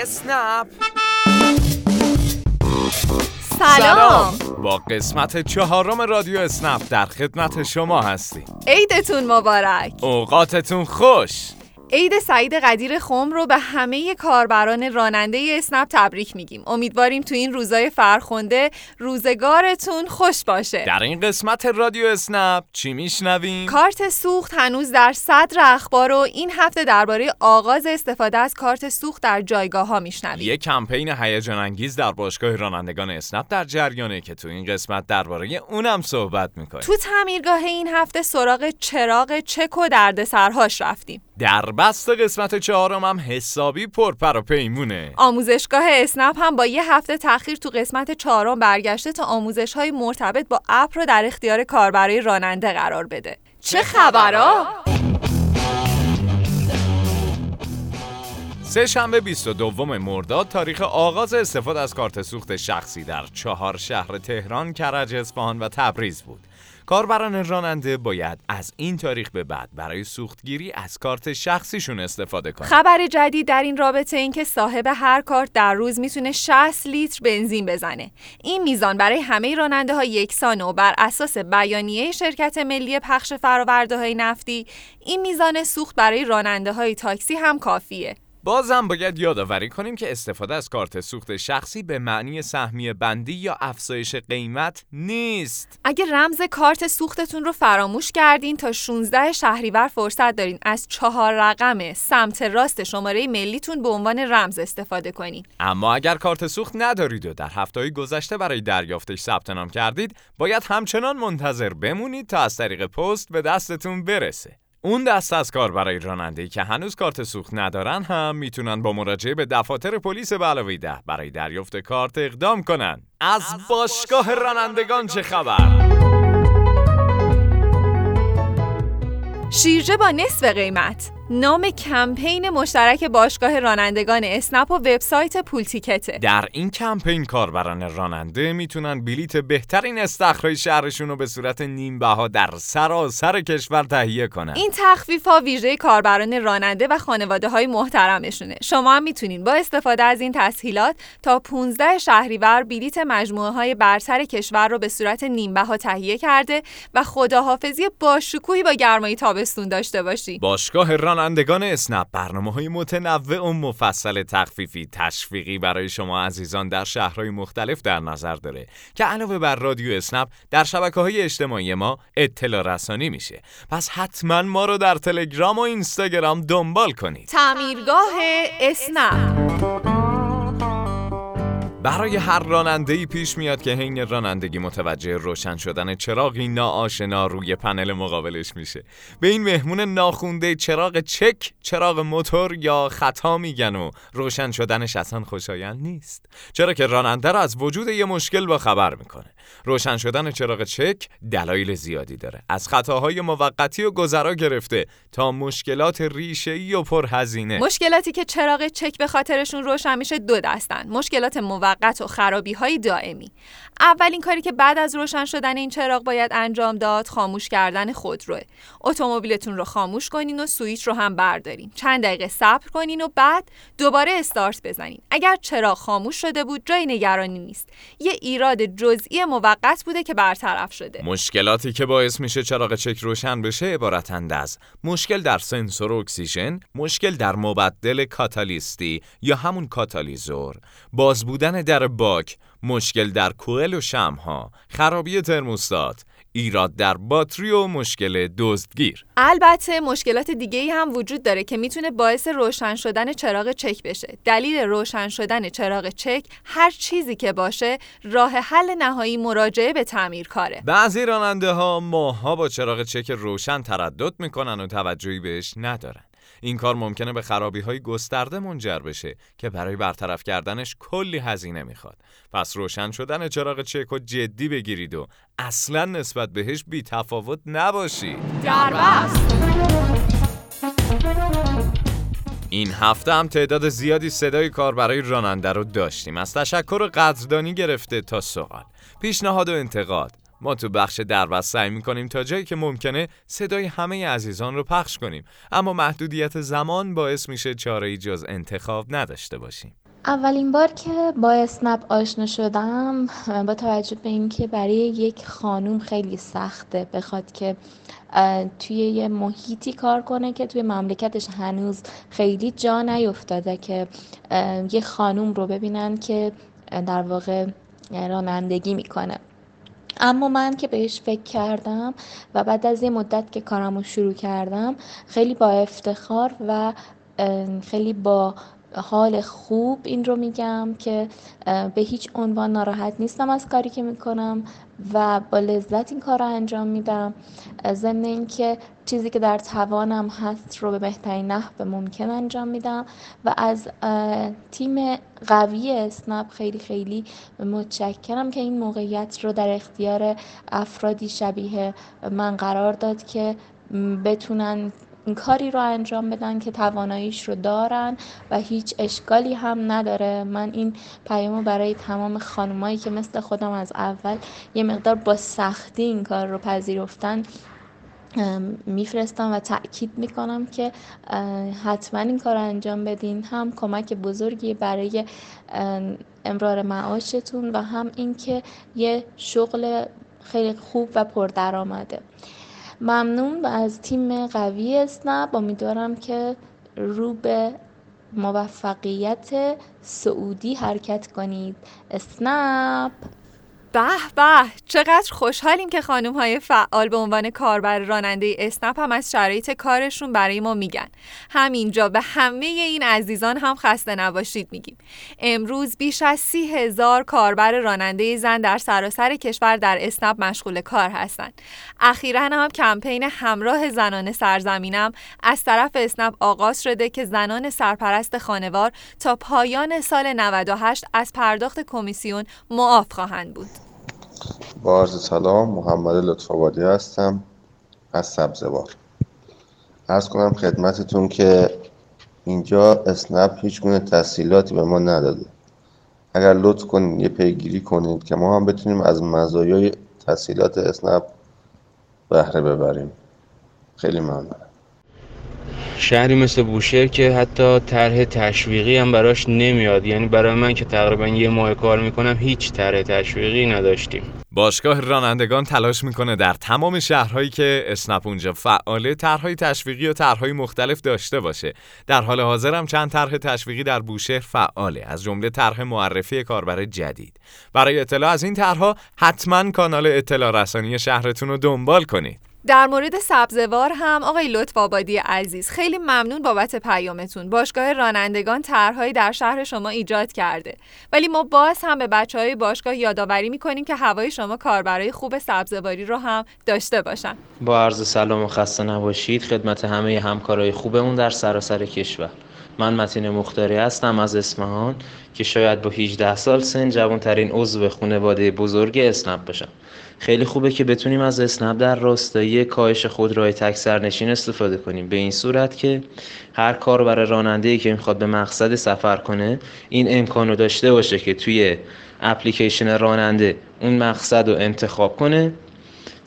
اسنپ. سلام. با قسمت چهارم رادیو اسنپ در خدمت شما هستیم. عیدتون مبارک. اوقاتتون خوش. عید سعید قدیر خم رو به همه کاربران راننده اسنپ تبریک میگیم. امیدواریم تو این روزای فرخنده روزگارتون خوش باشه. در این قسمت رادیو اسنپ چی میشنویم؟ کارت سوخت هنوز در صدر اخبار و این هفته درباره آغاز استفاده از کارت سوخت در جایگاه ها میشنویم. یه کمپین هیجان انگیز در باشگاه رانندگان اسنپ در جریانه که تو این قسمت درباره اونم صحبت می‌کنیم. تو تعمیرگاه این هفته سراغ چراغ چک و دردسرهاش رفتیم. در بست قسمت چهارم هم حسابی پرپر و پیمونه آموزشگاه اسنپ هم با یه هفته تاخیر تو قسمت چهارم برگشته تا آموزش های مرتبط با اپ رو در اختیار کاربرای راننده قرار بده چه خبرها؟ سه شنبه 22 مرداد تاریخ آغاز استفاده از کارت سوخت شخصی در چهار شهر تهران، کرج، اصفهان و تبریز بود. کاربران راننده باید از این تاریخ به بعد برای سوختگیری از کارت شخصیشون استفاده کنند. خبر جدید در این رابطه این که صاحب هر کارت در روز می‌تونه 60 لیتر بنزین بزنه. این میزان برای همه راننده ها یکسانه و بر اساس بیانیه شرکت ملی پخش فرآورده های نفتی این میزان سوخت برای راننده های تاکسی هم کافیه. بازم باید یادآوری کنیم که استفاده از کارت سوخت شخصی به معنی سهمیه بندی یا افزایش قیمت نیست. اگه رمز کارت سوختتون رو فراموش کردین تا 16 شهریور فرصت دارین از چهار رقم سمت راست شماره ملیتون به عنوان رمز استفاده کنین. اما اگر کارت سوخت ندارید و در هفته گذشته برای دریافتش ثبت نام کردید، باید همچنان منتظر بمونید تا از طریق پست به دستتون برسه. اون دست از کار برای راننده‌ای که هنوز کارت سوخت ندارن هم می‌تونن با مراجعه به دفاتر پلیس به علاوه ده برای دریافت کارت اقدام کنن. از باشگاه رانندگان چه خبر؟ شیرجه با نصف قیمت نام کمپین مشترک باشگاه رانندگان اسنپ و وبسایت پول تیکته. در این کمپین کاربران راننده می‌تونن بلیت بهترین استخرهای شهرشون رو به صورت نیم بها در سراسر کشور تهیه کنن. این تخفیف ها ویژه کاربران راننده و خانواده های محترمشونه. شما هم می‌تونین با استفاده از این تسهیلات تا 15 شهریور بلیت مجموعه های برتر کشور رو به صورت نیم بها تهیه کرده و خداحافظی با شکوهی با گرمای تابستون داشته باشی. باشگاه رانندگان اسنپ برنامه های متنوع و مفصل تخفیفی تشویقی برای شما عزیزان در شهرهای مختلف در نظر داره که علاوه بر رادیو اسنپ در شبکه های اجتماعی ما اطلاع رسانی میشه. پس حتما ما رو در تلگرام و اینستاگرام دنبال کنید. تعمیرگاه اسنپ. برای هر راننده پیش میاد که حین رانندگی متوجه روشن شدن چراغی ناآشنا روی پنل مقابلش میشه. به این مهمون ناخونده چراغ چک چراغ موتور یا خطا میگن و روشن شدنش اصلا خوشایند نیست. چرا که راننده را از وجود یه مشکل با خبر می‌کنه. روشن شدن چراغ چک دلایل زیادی داره. از خطاهای موقتی و گذرا گرفته تا مشکلات ریشه‌ای و پرهزینه. مشکلاتی که چراغ چک به خاطرشون روشن میشه دو دستن. مشکلات موقت و خرابی های دائمی. اولین کاری که بعد از روشن شدن این چراغ باید انجام داد خاموش کردن خودروه اتومبیلتون رو خاموش کنین و سویچ رو هم بردارین. چند دقیقه صبر کنین و بعد دوباره استارت بزنین. اگر چراغ خاموش شده بود جای نگرانی نیست. یه ایراد جزئی موقت بوده که برطرف شده. مشکلاتی که باعث میشه چراغ چک روشن بشه عبارتند از مشکل در سنسور اکسیژن مشکل در مبدل کاتالیستی یا همون کاتالیزور. باز بودن در باک مشکل در کوئل و شمع‌ها خرابی ترموستات ایراد در باتری و مشکل دزدگیر. البته مشکلات دیگه ای هم وجود داره که می‌تونه باعث روشن شدن چراغ چک بشه. دلیل روشن شدن چراغ چک هر چیزی که باشه راه حل نهایی مراجعه به تعمیرکاره بعضی راننده ها ماها با چراغ چک روشن تردد می‌کنن و توجهی بهش ندارن. این کار ممکنه به خرابی های گسترده منجر بشه که برای برطرف کردنش کلی هزینه می‌خواد. پس روشن شدن چراغ چک و جدی بگیرید و اصلا نسبت بهش بی تفاوت نباشید. در این هفته هم تعداد زیادی صدای کار برای راننده رو داشتیم. از تشکر و قدردانی گرفته تا سوال. پیشنهاد و انتقاد. ما تو بخش دربست سعی می‌کنیم تا جایی که ممکنه صدای همه عزیزان رو پخش کنیم. اما محدودیت زمان باعث میشه چاره جز انتخاب نداشته باشیم. اولین بار که با اسنپ آشنا شدم با توجه به اینکه برای یک خانوم خیلی سخته بخواد که توی یه محیطی کار کنه که توی مملکتش هنوز خیلی جا نیفتاده که یه خانوم رو ببینن که در واقع رانندگی می‌کنه. اما من که بهش فکر کردم و بعد از یه مدت که کارم رو شروع کردم خیلی با افتخار و خیلی با حال خوب این رو میگم که به هیچ عنوان ناراحت نیستم از کاری که می‌کنم و با لذت این کار رو انجام میدم. ضمن اینکه چیزی که در توانم هست رو به بهترین نحو ممکن انجام میدم و از تیم قوی اسنپ خیلی خیلی متشکرم که این موقعیت رو در اختیار افرادی شبیه من قرار داد که بتونن کاری رو انجام بدن که تواناییش رو دارن و هیچ اشکالی هم نداره. من این پیامو برای تمام خانمایی که مثل خودم از اول یه مقدار با سختی این کار رو پذیرفتن میفرستم و تاکید می‌کنم که حتما این کار انجام بدین. هم کمک بزرگی برای امرار معاشتون و هم اینکه یه شغل خیلی خوب و پردرآمده. ممنون و از تیم قوی اسنپ امیدوارم که رو به موفقیت سعودی حرکت کنید. اسنپ! به به چقدر خوشحالیم که خانم های فعال به عنوان کاربر راننده اسنپ هم از شرایط کارشون برای ما میگن. همینجا به همه این عزیزان هم خسته نباشید میگیم. امروز بیش از سی هزار کاربر راننده زن در سراسر کشور در اسنپ مشغول کار هستند. اخیرا هم کمپین همراه زنان سرزمینم از طرف اسنپ آغاز شده که زنان سرپرست خانوار تا پایان سال 98 از پرداخت کمیسیون معاف خواهند بود. با عرض سلام محمد لطفآبادی هستم از سبزوار ارز کنم خدمتتون که اینجا اسنپ هیچ گونه تسهیلاتی به ما نداده. اگر لطف کنید یه پیگیری کنید که ما هم بتونیم از مزایای تسهیلات اسنپ بهره ببریم. خیلی ممنونم. شهری مثل بوشهر که حتی طرح تشویقی هم براش نمیاد. یعنی برای من که تقریبا یه ماه کار می‌کنم هیچ طرح تشویقی نداشتیم. باشگاه رانندگان تلاش می‌کنه در تمام شهرهایی که اسنپ اونجا فعاله طرحهای تشویقی و طرحهای مختلف داشته باشه. در حال حاضر هم چند طرح تشویقی در بوشهر فعاله از جمله طرح معرفی کاربر جدید. برای اطلاع از این طرحها حتما کانال اطلاع رسانی شهرتون رو دنبال کنید. در مورد سبزوار هم آقای لطف آبادی عزیز خیلی ممنون بابت پیامتون. باشگاه رانندگان طرحهایی در شهر شما ایجاد کرده. ولی ما باز هم به بچه های باشگاه یادآوری می‌کنیم که هوای شما کاربرای خوب سبزواری رو هم داشته باشن. با عرض سلام و خسته نباشید خدمت همه همکارای خوبمون در سراسر کشور. من متین مختاری هستم از اصفهان که شاید با 18 سال سن جوانترین عضو خانواده بزرگ اسنپ باشم خیلی خوبه که بتونیم از اسنپ در راستای کاهش خودروهای تک سرنشین استفاده کنیم. به این صورت که هر کار برای راننده که می‌خواد به مقصد سفر کنه این امکان رو داشته باشه که توی اپلیکیشن راننده اون مقصد رو انتخاب کنه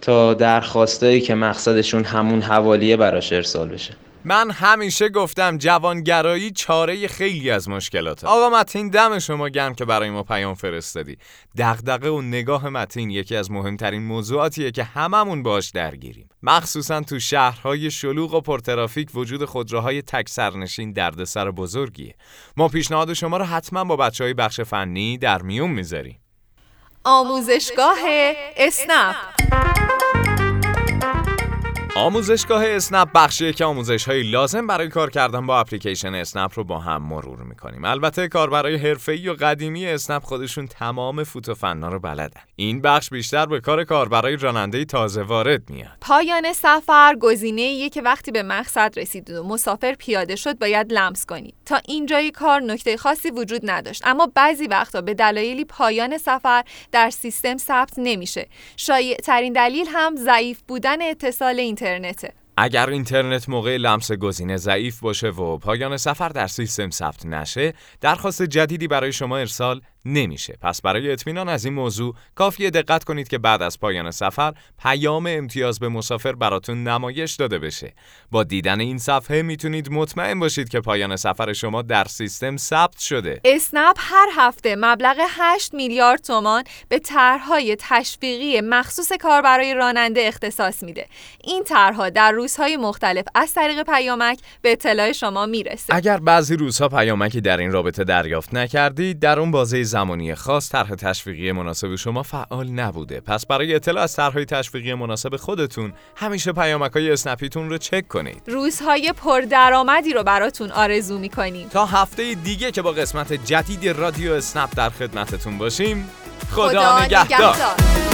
تا درخواستایی که مقصدشون همون حوالیه براش ارسال بشه. من همیشه گفتم جوانگرایی چاره خیلی از مشکلات آقا متین دم شما گرم که برای ما پیام فرستادی. دغدغه و نگاه متین یکی از مهمترین موضوعاتیه که هممون باش درگیریم. مخصوصا تو شهرهای شلوغ و پرترافیک وجود خودروهای تک سرنشین دردسر بزرگیه. ما پیشنهاد شما رو حتما با بچه های بخش فنی در میون می‌ذاریم. آموزشگاه اسنپ. آموزشگاه اسنپ بخشیه که آموزش های لازم برای کار کردن با اپلیکیشن اسنپ رو با هم مرور می‌کنیم. البته کاربرای حرفه‌ای و قدیمی اسنپ خودشون تمام فوت و فنا رو بلدن. این بخش بیشتر به کار کاربرای راننده تازه وارد میاد. پایان سفر گزینه که وقتی به مقصد رسید و مسافر پیاده شد باید لمس کنید. تا اینجای کار نکته خاصی وجود نداشت. اما بعضی وقتا به دلایلی پایان سفر در سیستم ثبت نمیشه. شایع ترین دلیل هم ضعیف بودن اتصال اینترنت. اینترنته. اگر اینترنت موقع لمس گزینه ضعیف باشه و پایان سفر در سیستم ثبت نشه درخواست جدیدی برای شما ارسال نمیشه. پس برای اطمینان از این موضوع کافیه دقت کنید که بعد از پایان سفر پیام امتیاز به مسافر براتون نمایش داده بشه. با دیدن این صفحه می‌تونید مطمئن باشید که پایان سفر شما در سیستم ثبت شده. اسنپ هر هفته مبلغ 8 میلیارد تومان به طرحهای تشویقی مخصوص کاربرای راننده اختصاص میده. این طرحها در روزهای مختلف از طریق پیامک به اطلاع شما می‌رسه. اگر بعضی روزها پیامکی در این رابطه دریافت نکردید در اون بازه زمانی خاص طرح تشویقی مناسب شما فعال نبوده. پس برای اطلاع از طرحهای تشویقی مناسب خودتون همیشه پیامک های اسنپیتون رو چک کنید. روزهای پردرآمدی رو براتون آرزو می‌کنیم. تا هفته دیگه که با قسمت جدید رادیو اسنپ در خدمتتون باشیم خدا, خدا نگهدار.